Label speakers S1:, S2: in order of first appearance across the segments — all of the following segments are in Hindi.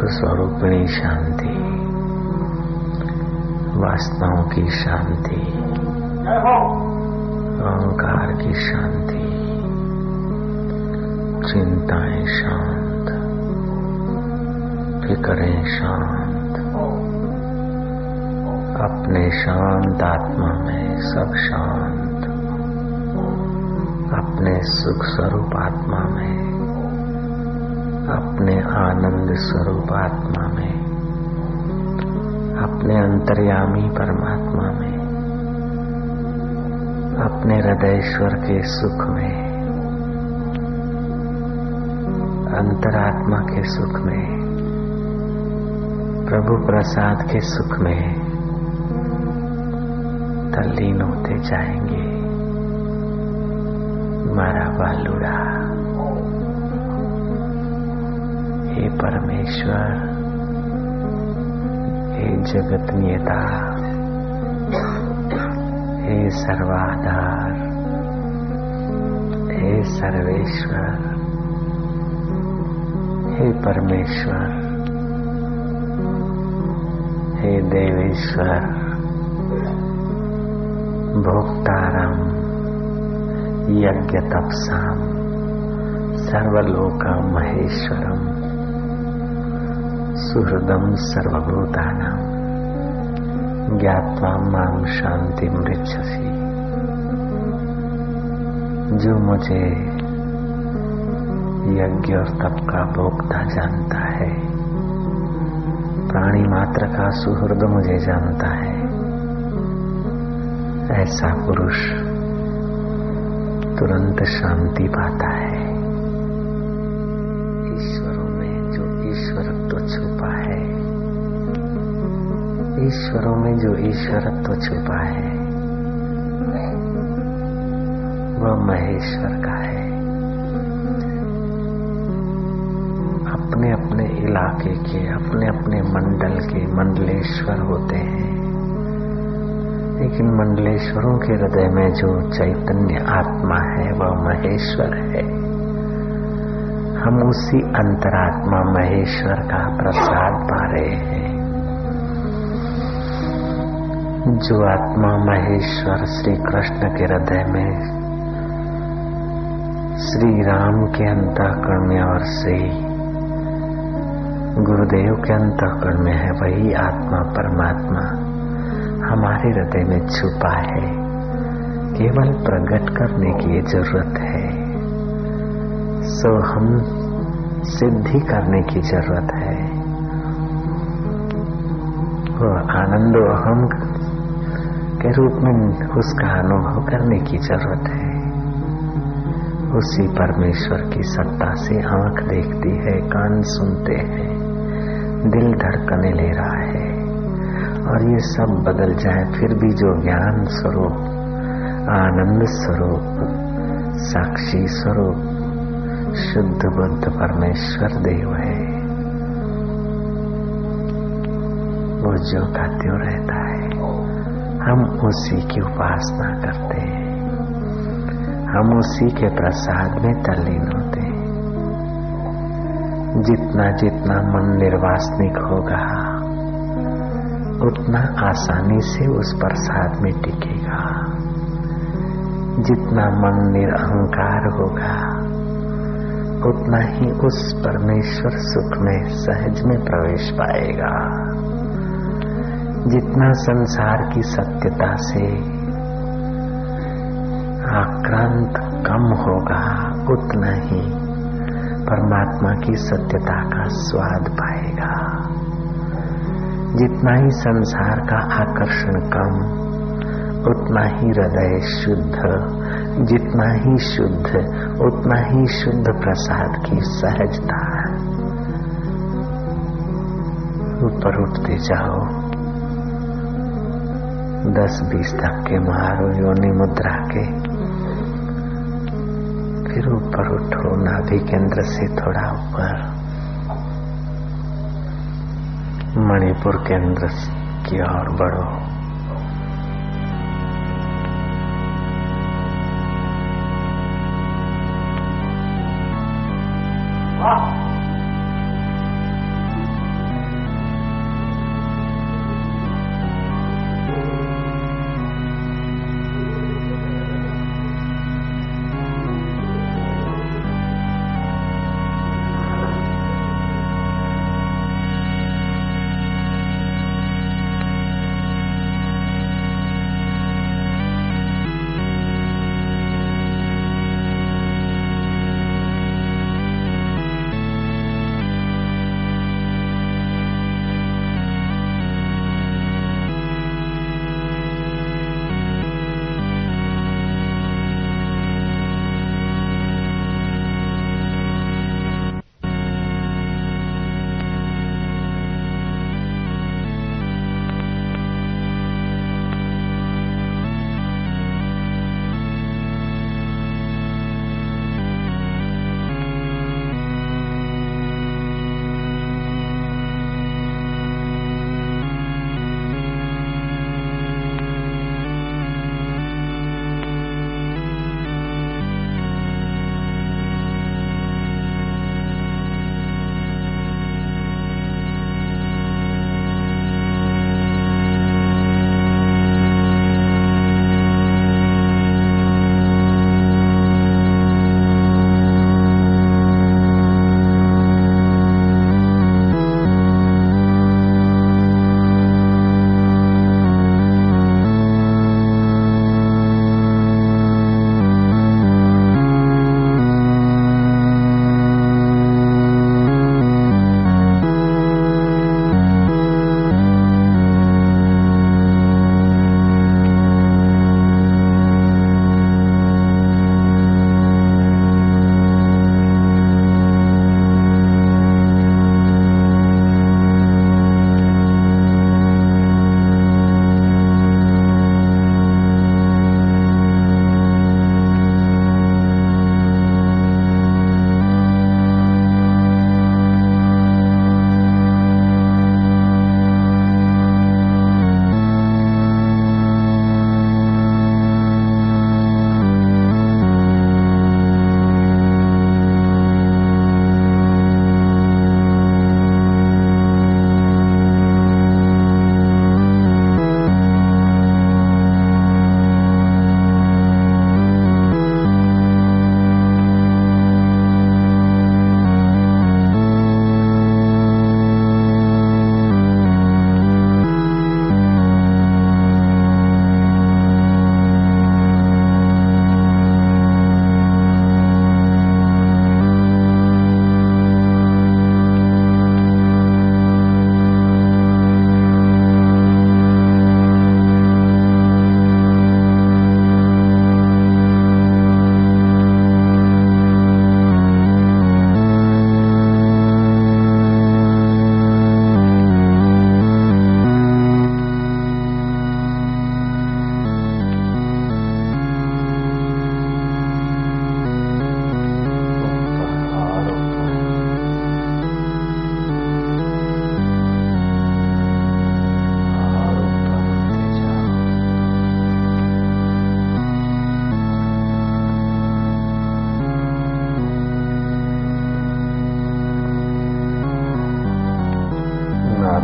S1: स्वरूपणी शांति। वासनाओं की शांति। अहंकार की शांति। चिंताएँ शांत। फिकरें शांत। अपने शांत आत्मा में सब शांत। अपने सुख स्वरूप आत्मा में अपने आनंद स्वरूप आत्मा में, अपने अंतर्यामी परमात्मा में, अपने हृदयश्वर के सुख में, अंतरात्मा के सुख में, प्रभु प्रसाद के सुख में तल्लीन होते जाएँगे। मारा बालुड़ा परमेश्वर, हे जगत नेता, हे सर्वाधार, हे सर्वेश्वर, हे परमेश्वर, हे देवेश्वर, भोक्तारम, यज्ञ तपसाम, सर्वलोक महेश्वरम। सुहृदम सर्वभूतानाम ज्ञात्वा माम शांति मृक्षसी जो मुझे यज्ञ और तप का भोक्ता जानता है, प्राणी मात्र का सुहृद मुझे जानता है। ऐसा पुरुष तुरंत शांति पाता ईश्वरों में जो ईश्वरत्व तो छुपा है, वह महेश्वर का है। अपने अपने इलाके के अपने अपने मंडल के मंडलेश्वर होते हैं। लेकिन मंडलेश्वरों के हृदय में जो चैतन्य आत्मा है, वह महेश्वर है। हम उसी अंतरात्मा महेश्वर का प्रसाद पा रहे हैं। जो आत्मा महेश्वर श्री कृष्ण के हृदय में श्री राम के अंतःकरण में और श्री गुरुदेव के अंतःकरण में है, वही आत्मा परमात्मा हमारे हृदय में छुपा है। केवल प्रकट करने की ज़रूरत है। सो हम सिद्धि करने की ज़रूरत है। आनंद हम के रूप में उसका अनुभव करने की ज़रूरत है। उसी परमेश्वर की सत्ता से आँख देखती है, कान सुनते हैं, दिल धड़कने ले रहा है। और ये सब बदल जाए, फिर भी जो ज्ञान स्वरूप, आनंद स्वरूप, साक्षी स्वरूप, शुद्ध बुद्ध परमेश्वर देव है, वो जो का त्यों रहता हम उसी की उपासना करते हैं। हम उसी के प्रसाद में तल्लीन होते हैं। जितना जितना मन निर्वासनिक होगा, उतना आसानी से उस प्रसाद में टिकेगा। जितना मन निरहंकार होगा, उतना ही उस परमेश्वर सुख में सहज में प्रवेश पाएगा। जितना संसार की सत्यता से आक्रांत कम होगा, उतना ही परमात्मा की सत्यता का स्वाद पाएगा। जितना ही संसार का आकर्षण कम, उतना ही हृदय शुद्ध, जितना ही शुद्ध, उतना ही शुद्ध प्रसाद की सहजता ऊपर उठते जाओ। दस बीस धक्के मारो, योनि मुद्रा के। फिर ऊपर उठो, नाभि केंद्र से थोड़ा ऊपर। मणिपुर केंद्र की ओर बढ़ो।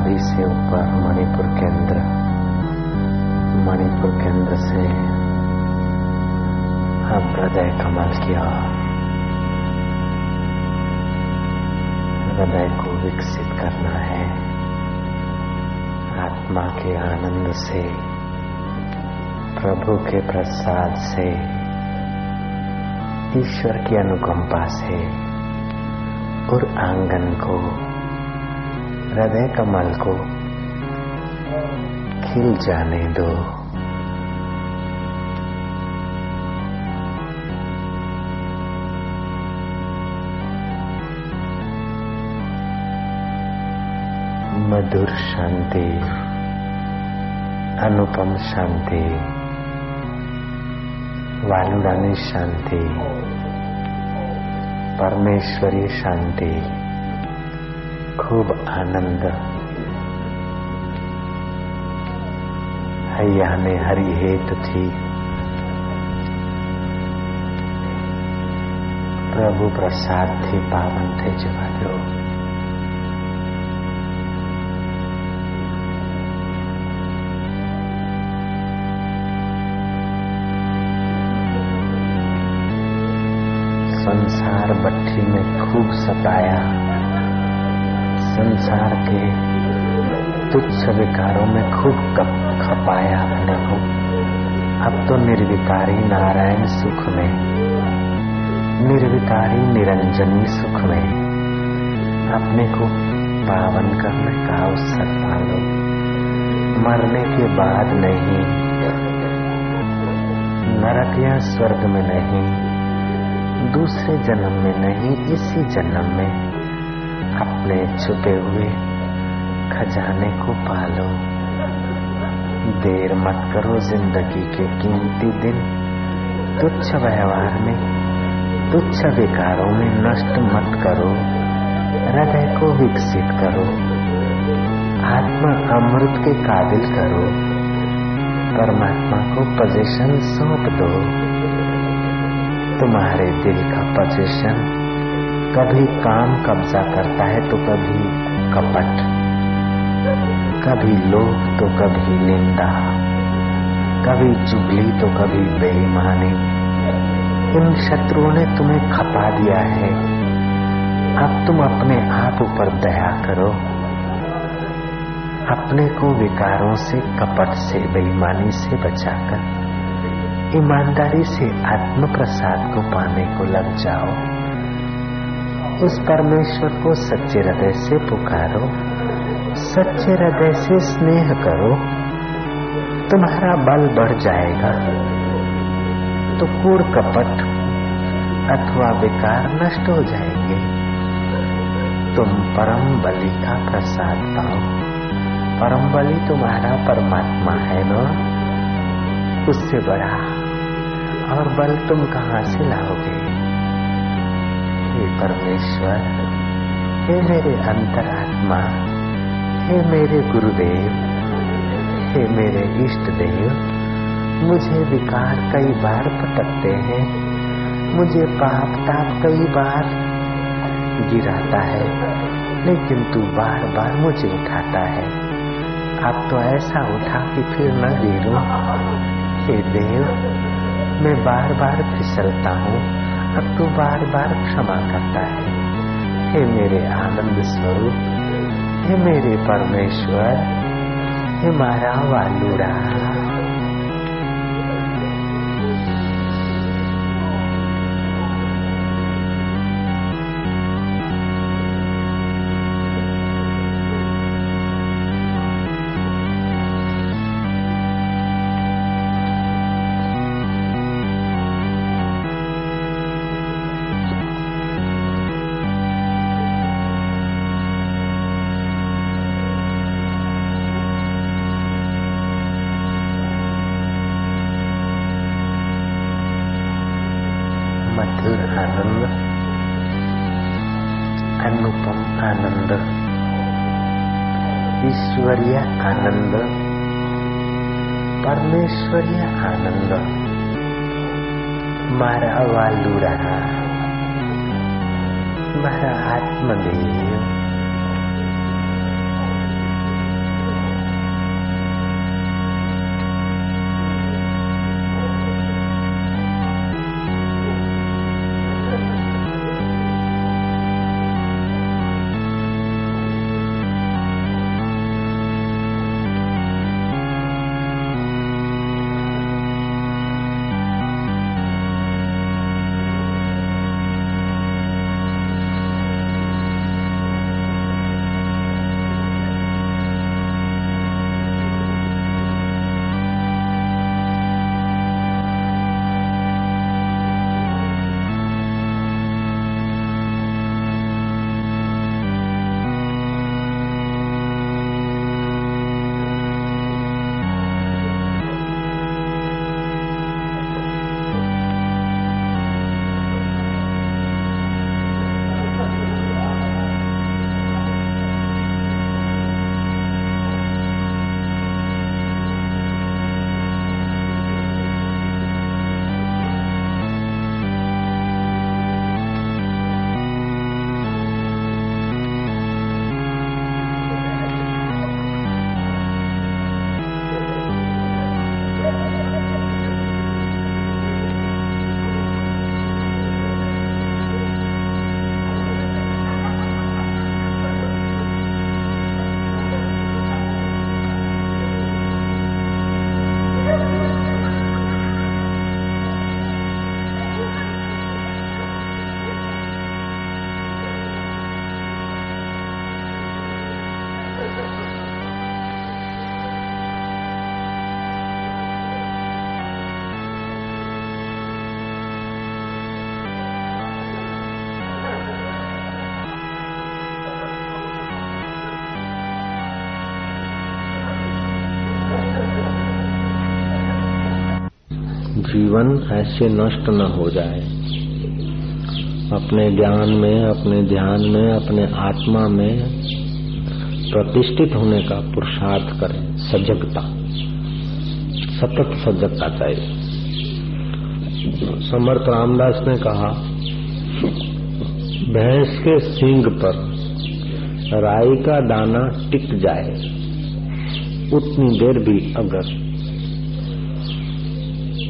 S1: नाभि से ऊपर मणिपुर केंद्र मणिपुर केंद्र से हम हृदय कमल की ओर, हृदय को विकसित करना है। आत्मा के आनंद से, प्रभु के प्रसाद से, ईश्वर की अनुकंपा से, और आँगन को हृदय कमल को खिल जाने दो। मधुर शांति अनुपम शांति वालुडानी शांति परमेश्वरी शांति। खूब आनंद। हैया ने हरि हेत थी। प्रभु प्रसाद थी, पावन थे जवाजो संसार बट्टी में खूब सताया। संसार के तुच्छ विकारों में खूब कप खपाया को अब तो निर्विकारी नारायण सुख में, निर्विकारी निरंजनी सुख में, अपने को पावन करने का अवसर पालो। मरने के बाद नहीं, नरक या स्वर्ग में नहीं, दूसरे जन्म में नहीं, इसी जन्म में। अपने छुपे हुए खजाने को पालो। देर मत करो ज़िंदगी के कीमती दिन। तुच्छ व्यवहार में, तुच्छ विकारों में नष्ट मत करो। हृदय को विकसित करो। आत्मा अमृत के काबिल करो। परमात्मा को पोजीशन सौंप दो। तुम्हारे दिल का पोजीशन कभी काम कब्जा करता है तो कभी कपट। कभी लोभ तो कभी निंदा। कभी चुगली तो कभी बेईमानी। इन शत्रुओं ने तुम्हें खपा दिया है। अब तुम अपने आप ऊपर दया करो। अपने को विकारों से, कपट से, बेईमानी से बचाकर, ईमानदारी से आत्म प्रसाद को पाने को लग जाओ। उस परमेश्वर को सच्चे हृदय से पुकारो, सच्चे हृदय से स्नेह करो, तुम्हारा बल बढ़ जाएगा। तो कूड़ कपट अथवा विकार नष्ट हो जाएँगे। तुम परम बलि का प्रसाद पाओ। परम बलि तुम्हारा परमात्मा है ना? उससे बड़ा। और बल तुम कहाँ से लाओगे? हे परमेश्वर, हे मेरे अंतरात्मा, हे मेरे गुरुदेव, हे मेरे इष्ट देव, मुझे विकार कई बार पटकते हैं, मुझे पाप ताप कई बार गिराता है, लेकिन तू बार बार मुझे उठाता है। अब तो ऐसा उठा कि फिर न गिरूं। हे देव, मैं बार बार फिसलता हूँ। अब तू बार बार क्षमा करता है। हे मेरे आनंद स्वरूप, हे मेरे परमेश्वर, हे मारा वालुड़ा आनंद। ईश्वरीय आनंद। परमेश्वरीय आनंद। मारा वालुड़ा मारा आत्मदेव। जीवन ऐसे नष्ट न हो जाए। अपने ज्ञान में, अपने ध्यान में, अपने आत्मा में प्रतिष्ठित होने का पुरुषार्थ करें। सजगता। सतत सजगता चाहिए। समर्थ रामदास ने कहा, भैंस के सींग पर राई का दाना टिक जाए, उतनी देर भी अगर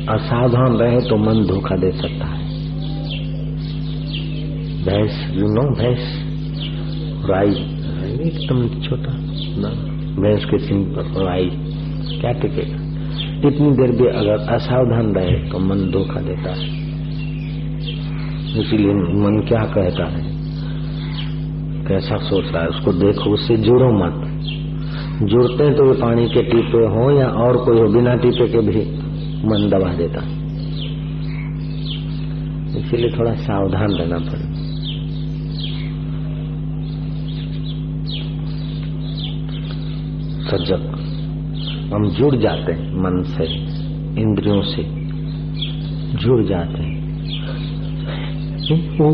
S1: असावधान रहे तो मन धोखा दे सकता है। भैंस यू नो भैंस राई एकदम छोटा? ना भैंस के सिंह पर राई क्या टिकेगा? इतनी देर भी अगर असावधान रहे तो मन धोखा देता है। इसीलिए मन क्या कहता है? कैसा सोच रहा है? उसको देखो, उससे जुड़ो मत। जुड़ते तो ये पानी के टीपे हो या और कोई हो, बिना टीपे के भी। मन दबा देता। इसीलिए थोड़ा सावधान रहना पड़ेगा सजग हम जुड़ जाते हैं मन से इंद्रियों से जुड़ जाते हैं। तो,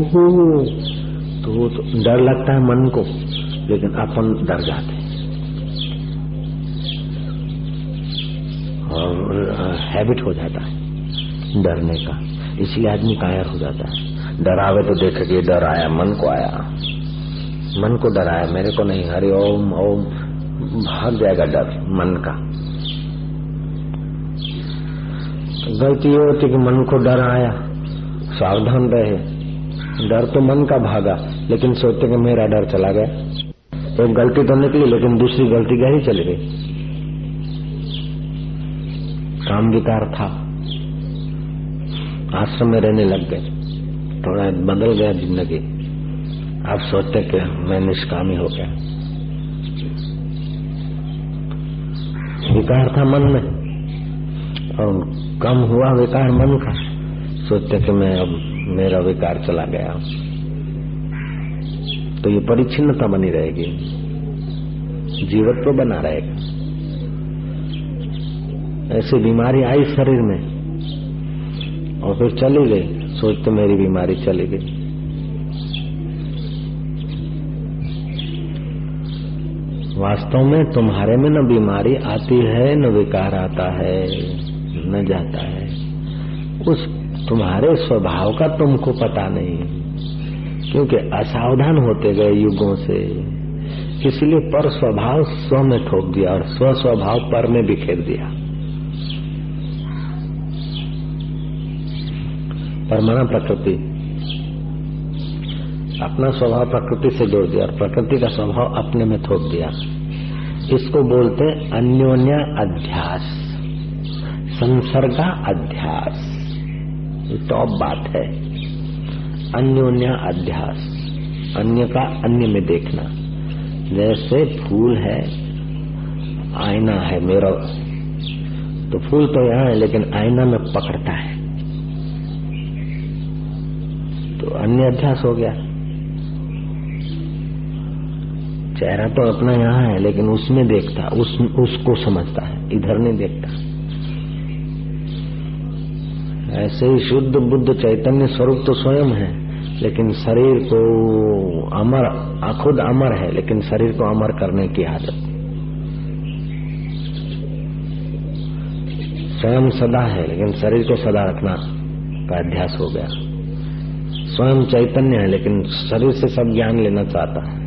S1: तो डर लगता है मन को लेकिन अपन डर जाते हैं और हैबिट हो जाता है डरने का। इसलिए आदमी कायर हो जाता है। डरावे तो देखे कि डर आया, मन को आया। मन को डराया, मेरे को नहीं, हरि ओम ओम, भाग जाएगा डर, मन का। गलती ये होती कि मन को डर आया, सावधान रहे। डर तो मन का भागा, लेकिन सोचते कि मेरा डर चला गया। एक गलती तो निकली, लेकिन दूसरी गलती गहरी चली गई। काम विकार था। आश्रम में रहने लग गए। थोड़ा बदल गया ज़िंदगी। आप सोचते कि मैं निष्कामी हो गया। विकार था मन में, और कम हुआ विकार मन का। सोचते कि मैं अब मेरा विकार चला गया। तो ये परिच्छिन्नता बनी रहेगी। जीवत्व बना रहेगा। ऐसी बीमारी आई शरीर में। और फिर चली गई। सोचते मेरी बीमारी चली गई। वास्तव में तुम्हारे में न बीमारी आती है, न विकार आता है, न जाता है। उस तुम्हारे स्वभाव का तुमको पता नहीं। क्योंकि असावधान होते गए युगों से। इसलिए पर स्वभाव स्व में ठोक दिया और स्व स्वभाव पर में बिखेर दिया। परमाना प्रकृति। अपना स्वभाव प्रकृति से जोड़ दिया और प्रकृति का स्वभाव अपने में थोप दिया। इसको बोलते अन्योन्या अध्यास, संसर्गा अध्यास। टॉप बात है। अन्योन्या अध्यास, अन्य का अन्य में देखना। जैसे फूल है, आईना है, मेरा तो फूल तो यहाँ है, लेकिन आईना में पकड़ता है तो अन्य अध्यास हो गया। चेहरा तो अपना यहाँ है, लेकिन उसमें देखता, उस, उसको समझता है, इधर नहीं देखता। ऐसे ही शुद्ध बुद्ध चैतन्य स्वरूप तो स्वयं है, लेकिन शरीर को अमर, खुद अमर है, लेकिन शरीर को अमर करने की आदत। स्वयं सदा है, लेकिन शरीर को सदा रखना का अध्यास हो गया। स्वयं चैतन्य है, लेकिन शरीर से सब ज्ञान लेना चाहता है।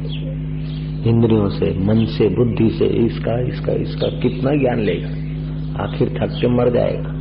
S1: इंद्रियों से, मन से, बुद्धि से, इसका इसका इसका कितना ज्ञान लेगा? आखिर थक के मर जाएगा।